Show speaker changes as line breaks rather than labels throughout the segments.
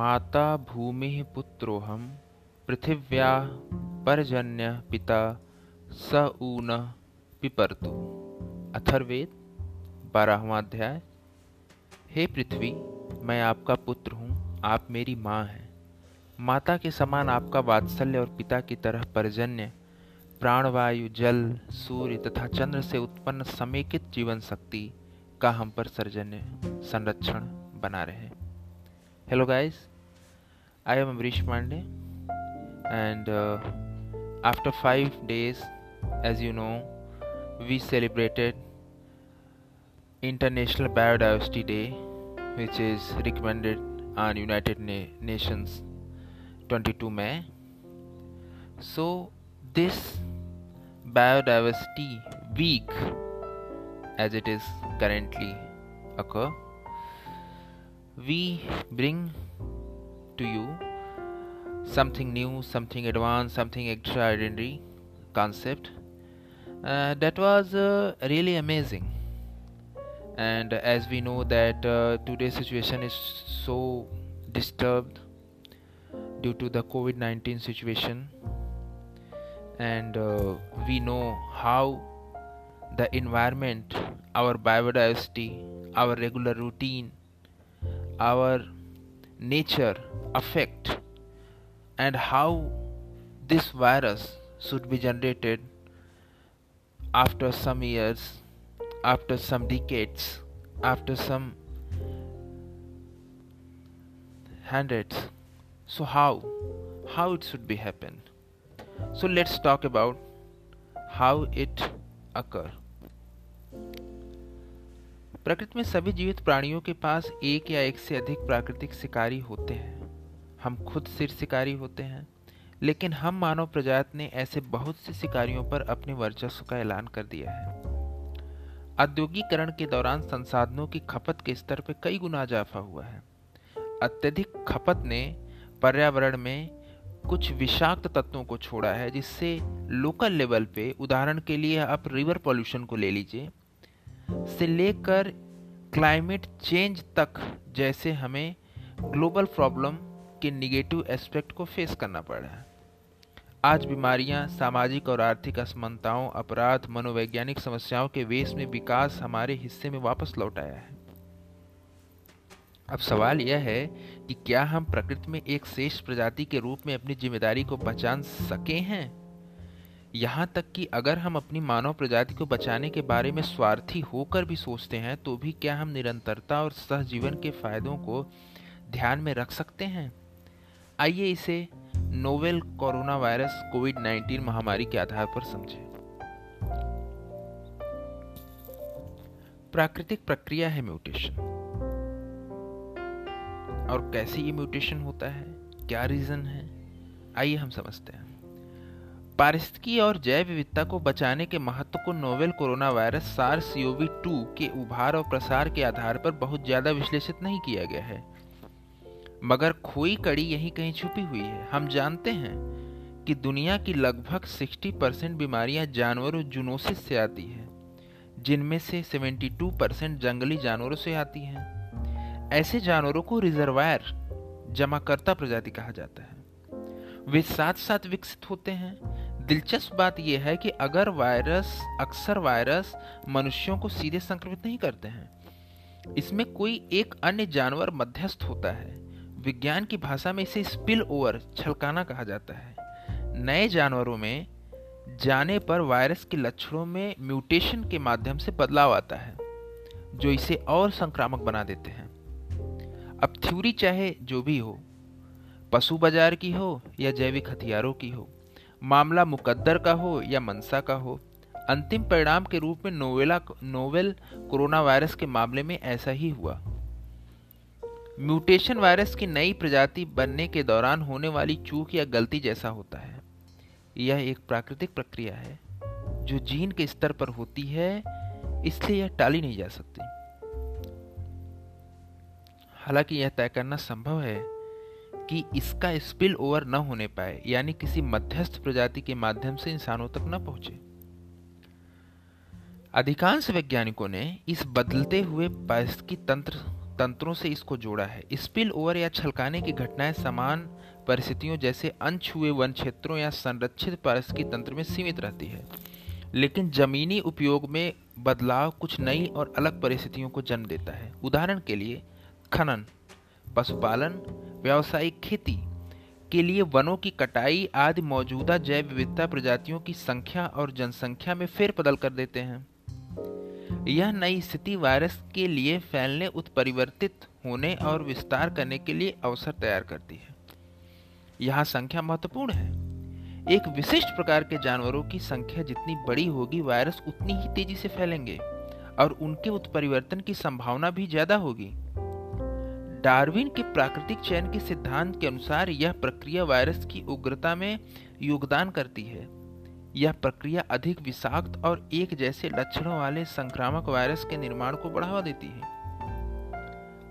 माता भूमिः पुत्रोऽहं पृथिव्या पर्जन्यः पिता स ऊन पिपर्तु। अथर्वेद, बारहवा अध्याय। हे पृथ्वी, मैं आपका पुत्र हूँ, आप मेरी माँ हैं। माता के समान आपका वात्सल्य और पिता की तरह पर्जन्य, प्राणवायु, जल, सूर्य तथा चंद्र से उत्पन्न समेकित जीवन शक्ति का हम पर सर्जन्य, संरक्षण बना रहे hello guys I am Amrish Pandey, and uh, after five days, as you know, we celebrated International Biodiversity Day, which is recommended on United Na- Nations 22 May. So this biodiversity week, as it is currently occur, we bring to you. Something new, something advanced, something extraordinary concept. Uh, that was uh, really amazing. And as we know that uh, today's situation is so disturbed due to the covid-19 situation. And uh, we know how the environment our biodiversity our regular routine our nature affect and how this virus should be generated after some years after some decades, after some hundreds. So how? How it should be happen? So let's talk about how it occur. प्रकृति में सभी जीवित प्राणियों के पास एक या एक से अधिक प्राकृतिक शिकारी होते हैं। हम खुद सिर शिकारी होते हैं, लेकिन हम मानव प्रजात ने ऐसे बहुत से शिकारियों पर अपने वर्चस्व का ऐलान कर दिया है। औद्योगिकरण के दौरान संसाधनों की खपत के स्तर पर कई गुना इजाफा हुआ है। अत्यधिक खपत ने पर्यावरण में कुछ विषाक्त तत्वों को छोड़ा है, जिससे लोकल लेवल पे उदाहरण के लिए आप रिवर पॉल्यूशन को ले लीजिए। से लेकर क्लाइमेट चेंज तक जैसे हमें ग्लोबल प्रॉब्लम के निगेटिव एस्पेक्ट को फेस करना पड़ रहा है। आज बीमारियाँ, सामाजिक और आर्थिक असमानताओं, अपराध, मनोवैज्ञानिक समस्याओं के वेश में विकास हमारे हिस्से में वापस लौट आया है। अब सवाल यह है कि क्या हम प्रकृति में एक शेष प्रजाति के रूप में अपनी ज़िम्मेदारी को पहचान सके हैं? यहाँ तक कि अगर हम अपनी मानव प्रजाति को बचाने के बारे में स्वार्थी होकर भी सोचते हैं तो भी क्या हम निरंतरता और सहजीवन के फायदों को ध्यान में रख सकते हैं? आइए इसे नोवेल कोरोना वायरस कोविड 19 महामारी के आधार पर समझें। प्राकृतिक प्रक्रिया है म्यूटेशन। और कैसे ये म्यूटेशन होता है? क्या रीजन है? आइए हम समझते हैं। पारिस्थितिकी और जैव विविधता को बचाने के महत्व को novel corona virus SARS C O V two के उभार और प्रसार के आधार पर बहुत ज़्यादा विश्लेषित नहीं किया गया है। मगर खोई कड़ी यहीं कहीं छुपी हुई है। हम जानते हैं कि दुनिया की लगभग 60 परसेंट बीमारियाँ जानवरों जूनोसिस से आती हैं, जिनमें से 72 परसेंट जंगली जानवरों से आती हैं। ऐसे जानवरों को रिजर्वायर जमाकर्ता प्रजाति कहा जाता है। वे साथ साथ विकसित होते हैं दिलचस्प बात यह है कि अगर वायरस, अक्सर वायरस मनुष्यों को सीधे संक्रमित नहीं करते हैं। इसमें कोई एक अन्य जानवर मध्यस्थ होता है। विज्ञान की भाषा में इसे स्पिल ओवर छलकाना कहा जाता है। नए जानवरों में जाने पर वायरस के लक्षणों में म्यूटेशन के माध्यम से बदलाव आता है, जो इसे और संक्रामक बना देते हैं। अब थ्योरी चाहे जो भी हो, पशु बाज़ार की हो या जैविक हथियारों की हो मामला मुकद्दर का हो या मनसा का हो, अंतिम परिणाम के रूप में नोवेला, नोवेल कोरोना वायरस के मामले में ऐसा ही हुआ। म्यूटेशन वायरस की नई प्रजाति बनने के दौरान होने वाली चूक या गलती जैसा होता है। यह एक प्राकृतिक प्रक्रिया है, जो जीन के स्तर पर होती है, इसलिए यह टाली नहीं जा सकती। हालाँकि यह तय करना संभव है कि इसका स्पिल ओवर न होने पाए, यानी किसी मध्यस्थ प्रजाति के माध्यम से इंसानों तक न पहुँचे। अधिकांश वैज्ञानिकों ने इस बदलते हुए पारिस्थितिकी तंत्र, तंत्रों से इसको जोड़ा है। स्पिल ओवर या छलकाने की घटनाएँ समान परिस्थितियों जैसे अनछुए वन क्षेत्रों या संरक्षित पारिस्थितिकी तंत्र में सीमित रहती है। लेकिन जमीनी उपयोग में बदलाव कुछ नई और अलग परिस्थितियों को जन्म देता है। उदाहरण के लिए, खनन। पशुपालन, व्यावसायिक खेती के लिए वनों की कटाई आदि मौजूदा जैव विविधता प्रजातियों की संख्या और जनसंख्या में फेर बदल कर देते हैं। यह नई स्थिति वायरस के लिए फैलने, उत्परिवर्तित होने और विस्तार करने के लिए अवसर तैयार करती है। यहाँ संख्या महत्वपूर्ण है। एक विशिष्ट प्रकार के जानवरों की संख्या जितनी बड़ी होगी, वायरस उतनी ही तेज़ी से फैलेंगे और उनके उत्परिवर्तन की संभावना भी ज़्यादा होगी। डार्विन के प्राकृतिक चयन के सिद्धांत के अनुसार यह प्रक्रिया वायरस की उग्रता में योगदान करती है। यह प्रक्रिया अधिक विषाक्त और एक जैसे लक्षणों वाले संक्रामक वायरस के निर्माण को बढ़ावा देती है।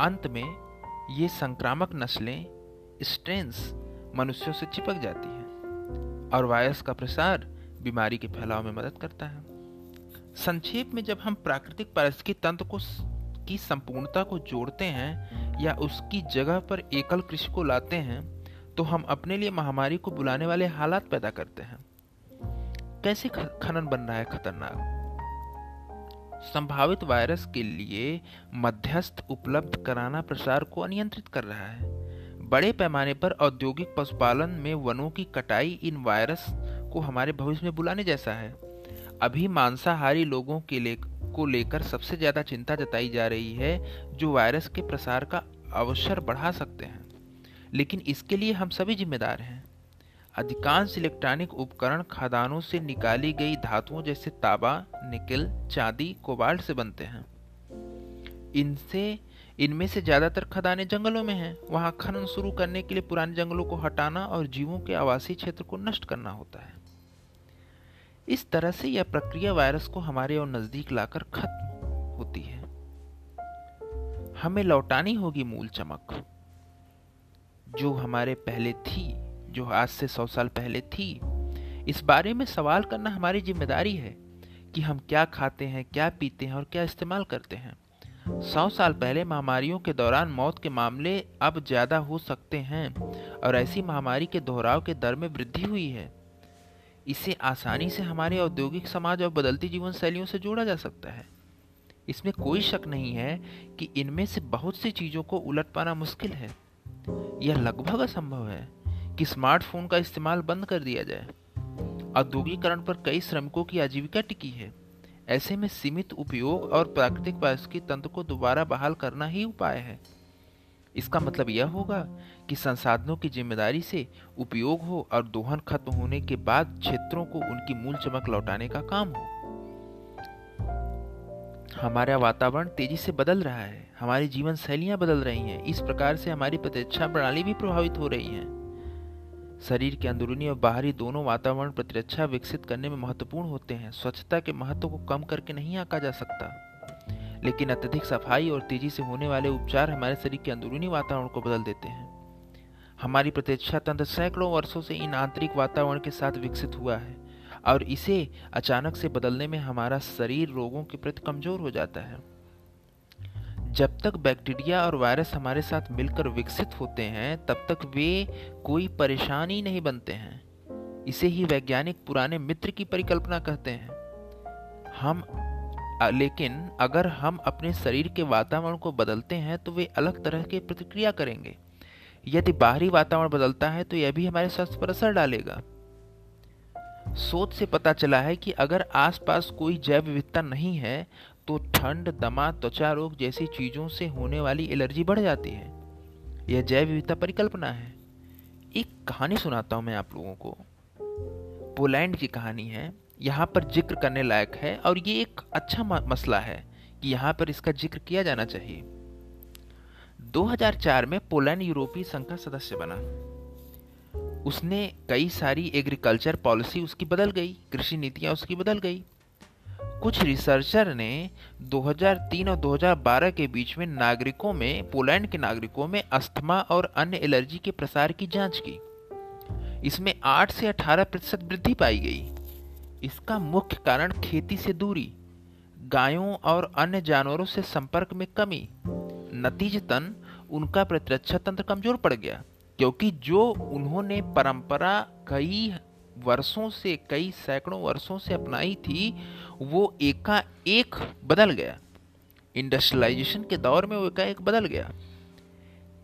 अंत में, ये संक्रामक नस्लें स्ट्रेन्स मनुष्यों से चिपक जाती है और वायरस का प्रसार बीमारी के फैलाव में मदद करता है। संक्षेप में जब हम प्राकृतिक पारिस्थितिकी तंत्र को की संपूर्णता को जोड़ते हैं या उसकी जगह पर एकल कृषि को लाते हैं तो हम अपने लिए महामारी को बुलाने वाले हालात पैदा करते हैं। कैसे खनन बन रहा है खतरनाक? संभावित वायरस के लिए मध्यस्थ उपलब्ध कराना प्रसार को अनियंत्रित कर रहा है। बड़े पैमाने पर औद्योगिक पशुपालन में वनों की कटाई इन वायरस को हमारे भविष्य में बुलाने जैसा है। अभी मांसाहारी लोगों के ले को लेकर सबसे ज़्यादा चिंता जताई जा रही है, जो वायरस के प्रसार का अवसर बढ़ा सकते हैं। लेकिन इसके लिए हम सभी जिम्मेदार हैं। अधिकांश इलेक्ट्रॉनिक उपकरण खदानों से निकाली गई धातुओं जैसे तांबा, निकल, चांदी, कोबाल्ट से बनते हैं। इनसे, इनमें से ज़्यादातर खदानें जंगलों में हैं। वहाँ खनन शुरू करने के लिए पुराने जंगलों को हटाना और जीवों के आवासीय क्षेत्र को नष्ट करना होता है। इस तरह से यह प्रक्रिया वायरस को हमारे और नज़दीक लाकर खत्म होती है। हमें लौटानी होगी मूल चमक, जो हमारे पहले थी, जो आज से सौ साल पहले थी। इस बारे में सवाल करना हमारी ज़िम्मेदारी है कि हम क्या खाते हैं, क्या पीते हैं और क्या इस्तेमाल करते हैं। सौ साल पहले महामारियों के दौरान मौत के मामले अब ज़्यादा हो सकते हैं और ऐसी महामारी के दोहराव के दर में वृद्धि हुई है। इसे आसानी से हमारे औद्योगिक समाज और बदलती जीवन शैलियों से जोड़ा जा सकता है। इसमें कोई शक नहीं है कि इनमें से बहुत सी चीज़ों को उलट पाना मुश्किल है। यह लगभग असंभव है कि स्मार्टफ़ोन का इस्तेमाल बंद कर दिया जाए। औद्योगिकरण पर कई श्रमिकों की आजीविका टिकी है। ऐसे में सीमित उपयोग और प्राकृतिक पारिस्थितिक तंत्र को दोबारा बहाल करना ही उपाय है। इसका मतलब यह होगा कि संसाधनों की ज़िम्मेदारी से उपयोग हो और दोहन खत्म होने के बाद क्षेत्रों को उनकी मूल चमक लौटाने का काम हो। हमारा वातावरण तेज़ी से बदल रहा है। हमारी जीवन शैलियाँ बदल रही हैं। इस प्रकार से हमारी प्रतिरक्षा प्रणाली भी प्रभावित हो रही है। शरीर के अंदरूनी और बाहरी दोनों वातावरण प्रतिरक्षा विकसित करने में महत्वपूर्ण होते हैं। स्वच्छता के महत्व को कम करके नहीं आंका जा सकता। लेकिन अत्यधिक सफ़ाई और तेज़ी से होने वाले उपचार हमारे शरीर के अंदरूनी वातावरण को बदल देते हैं। हमारी प्रतिरक्षा तंत्र सैकड़ों वर्षों से इन आंतरिक वातावरण के साथ विकसित हुआ है और इसे अचानक से बदलने में हमारा शरीर रोगों के प्रति कमज़ोर हो जाता है। जब तक बैक्टीरिया और वायरस हमारे साथ मिलकर विकसित होते हैं, तब तक वे कोई परेशानी नहीं बनते हैं। इसे ही वैज्ञानिक पुराने मित्र की परिकल्पना कहते हैं। हम लेकिन अगर हम अपने शरीर के वातावरण को बदलते हैं तो वे अलग तरह की प्रतिक्रिया करेंगे। यदि बाहरी वातावरण बदलता है तो यह भी हमारे स्वास्थ्य पर असर डालेगा। सोच से पता चला है कि अगर आसपास कोई जैव विविधता नहीं है तो ठंड, दमा, त्वचा रोग जैसी चीज़ों से होने वाली एलर्जी बढ़ जाती है। यह जैव विविधता परिकल्पना है। एक कहानी सुनाता हूँ मैं आप लोगों को। पोलैंड की कहानी है। यहाँ पर ज़िक्र करने लायक है और ये एक अच्छा मसला है कि यहाँ पर इसका ज़िक्र किया जाना चाहिए। 2004 में पोलैंड यूरोपीय संघ का सदस्य बना। उसने कई सारी एग्रीकल्चर पॉलिसी उसकी बदल गई, कृषि नीतियाँ उसकी बदल गई। कुछ रिसर्चर ने 2003 और 2012 के बीच में नागरिकों में, पोलैंड के नागरिकों में अस्थमा और अन्य एलर्जी के प्रसार की जाँच की। इसमें 8 से 18 प्रतिशत वृद्धि पाई गई। इसका मुख्य कारण खेती से दूरी, गायों और अन्य जानवरों से संपर्क में कमी। नतीजतन, उनका प्रतिरक्षा तंत्र कमज़ोर पड़ गया, क्योंकि जो उन्होंने परंपरा कई वर्षों से, कई सैकड़ों वर्षों से अपनाई थी, वो एका एक बदल गया। इंडस्ट्रियलाइजेशन के दौर में वो एका एक बदल गया।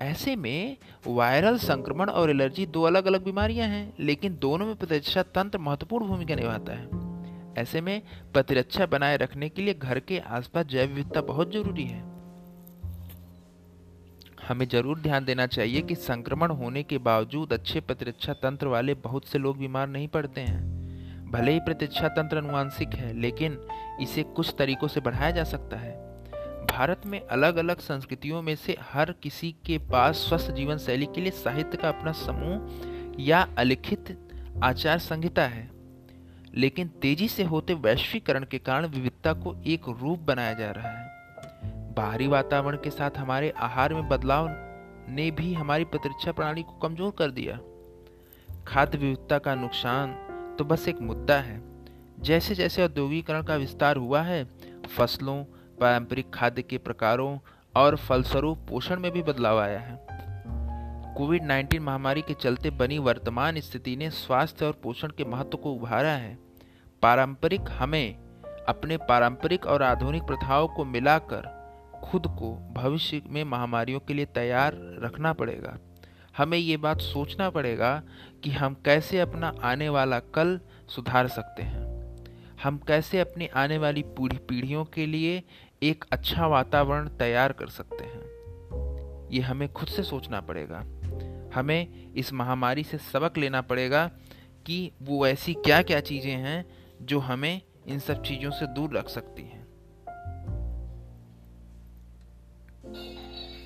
ऐसे में वायरल संक्रमण और एलर्जी दो अलग अलग बीमारियाँ हैं, लेकिन दोनों में प्रतिरक्षा तंत्र महत्वपूर्ण भूमिका निभाता है। ऐसे में प्रतिरक्षा बनाए रखने के लिए घर के आसपास जैव विविधता बहुत ज़रूरी है। हमें ज़रूर ध्यान देना चाहिए कि संक्रमण होने के बावजूद अच्छे प्रतिरक्षा तंत्र वाले बहुत से लोग बीमार नहीं पड़ते हैं। भले ही प्रतिरक्षा तंत्र अनुवांशिक है, लेकिन इसे कुछ तरीकों से बढ़ाया जा सकता है। भारत में अलग अलग संस्कृतियों में से हर किसी के पास स्वस्थ जीवन शैली के लिए साहित्य का अपना समूह या अलिखित आचार संहिता है। लेकिन तेज़ी से होते वैश्वीकरण के कारण विविधता को एक रूप बनाया जा रहा है। बाहरी वातावरण के साथ हमारे आहार में बदलाव ने भी हमारी प्रतिरक्षा प्रणाली को कमज़ोर कर दिया। खाद्य विविधता का नुकसान तो बस एक मुद्दा है। जैसे जैसे औद्योगिकरण का विस्तार हुआ है, फ़सलों पारंपरिक खाद्य के प्रकारों और फलस्वरूप पोषण में भी बदलाव आया है। कोविड 19 महामारी के चलते बनी वर्तमान स्थिति ने स्वास्थ्य और पोषण के महत्व को उभारा है। पारंपरिक हमें अपने पारंपरिक और आधुनिक प्रथाओं को मिलाकर खुद को भविष्य में महामारियों के लिए तैयार रखना पड़ेगा। हमें ये बात सोचना पड़ेगा कि हम कैसे अपना आने वाला कल सुधार सकते हैं। हम कैसे अपनी आने वाली पूरी पीढ़ियों के लिए एक अच्छा वातावरण तैयार कर सकते हैं। ये हमें खुद से सोचना पड़ेगा। हमें इस महामारी से सबक लेना पड़ेगा कि वो ऐसी क्या क्या चीज़ें हैं जो हमें इन सब चीज़ों से दूर रख सकती हैं।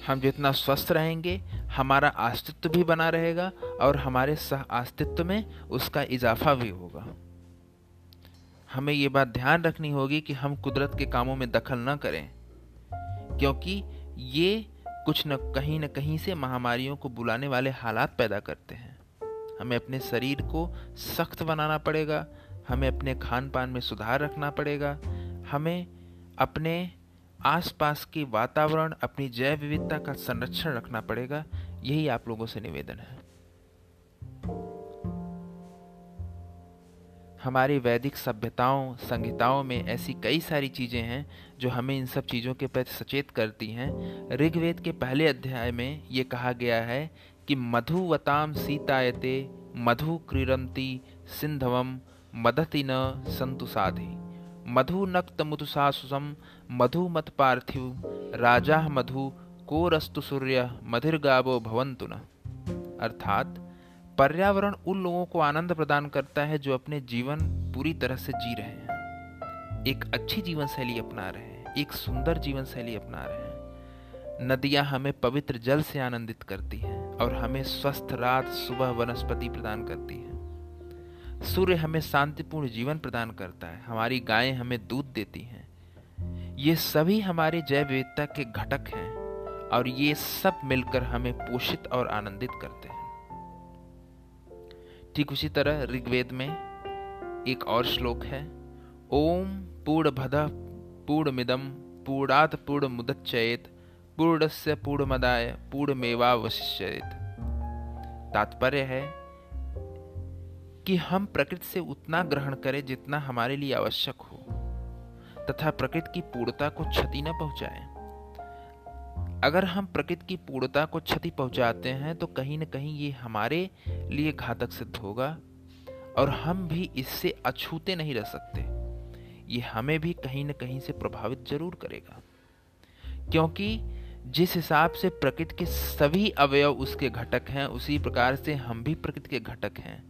हम जितना स्वस्थ रहेंगे, हमारा अस्तित्व भी बना रहेगा और हमारे सह अस्तित्व में उसका इजाफा भी होगा। हमें ये बात ध्यान रखनी होगी कि हम कुदरत के कामों में दखल न करें, क्योंकि ये कुछ न, कहीं न कहीं से महामारियों को बुलाने वाले हालात पैदा करते हैं। हमें अपने शरीर को सख्त बनाना पड़ेगा, हमें अपने खान पान में सुधार रखना पड़ेगा, हमें अपने आसपास के वातावरण, अपनी जैव विविधता का संरक्षण रखना पड़ेगा, यही आप लोगों से निवेदन है। हमारी वैदिक सभ्यताओं, संहिताओं में ऐसी कई सारी चीज़ें हैं, जो हमें इन सब चीज़ों के प्रति सचेत करती हैं। ऋग्वेद के पहले अध्याय में ये कहा गया है कि मधुवताम सीतायते, मधु क्रीरंती सिंधवम मदति न संतु साधि। मधु नक्त मुतुसासुसम मधु मत पार्थिव, राजा मधु को रस्तु सूर्य मधिर गावो भवंतु न। अर्थात पर्यावरण उन लोगों को आनंद प्रदान करता है जो अपने जीवन पूरी तरह से जी रहे हैं। एक अच्छी जीवन शैली अपना रहे हैं, एक सुंदर जीवन शैली अपना रहे हैं। नदियाँ हमें पवित्र जल से आनंदित करती हैं और हमें स्वस्थ रात सुबह वनस्पति प्रदान करती है। सूर्य हमें शांतिपूर्ण जीवन प्रदान करता है, हमारी गायें हमें दूध देती हैं। ये सभी हमारे जैव विविधता के घटक हैं और ये सब मिलकर हमें पोषित और आनंदित करते हैं। ठीक उसी तरह ऋग्वेद में एक और श्लोक है, ओम पूर्ण भद पूर्ण मिदम पूर्णात पूर्ण मुदच्चयत पूर्णस्य पूर्णमदाय, पूर्णमेवावशिष्यत। तात्पर्य है कि हम प्रकृति से उतना ग्रहण करें जितना हमारे लिए आवश्यक हो, तथा प्रकृति की पूर्णता को क्षति न पहुंचाएँ। अगर हम प्रकृति की पूर्णता को क्षति पहुंचाते हैं तो कहीं न कहीं ये हमारे लिए घातक सिद्ध होगा, और हम भी इससे अछूते नहीं रह सकते। ये हमें भी कहीं न कहीं से प्रभावित ज़रूर करेगा। क्योंकि जिस हिसाब से प्रकृति के सभी अवयव उसके घटक हैं, उसी प्रकार से हम भी प्रकृति के घटक हैं।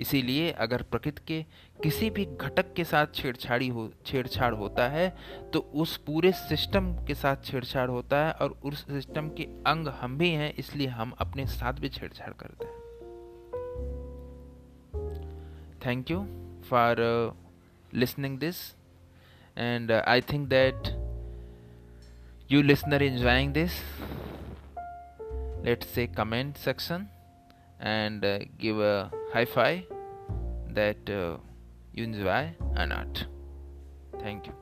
इसीलिए अगर प्रकृति के किसी भी घटक के साथ छेड़छाड़ी हो छेड़छाड़ होता है तो उस पूरे सिस्टम के साथ छेड़छाड़ होता है और उस सिस्टम के अंग हम भी हैं इसलिए हम अपने साथ भी छेड़छाड़ करते हैं। Thank you for listening this and I think that listener enjoying this. Let's say comment section and uh, give a high five that uh, you enjoy or not. Thank you.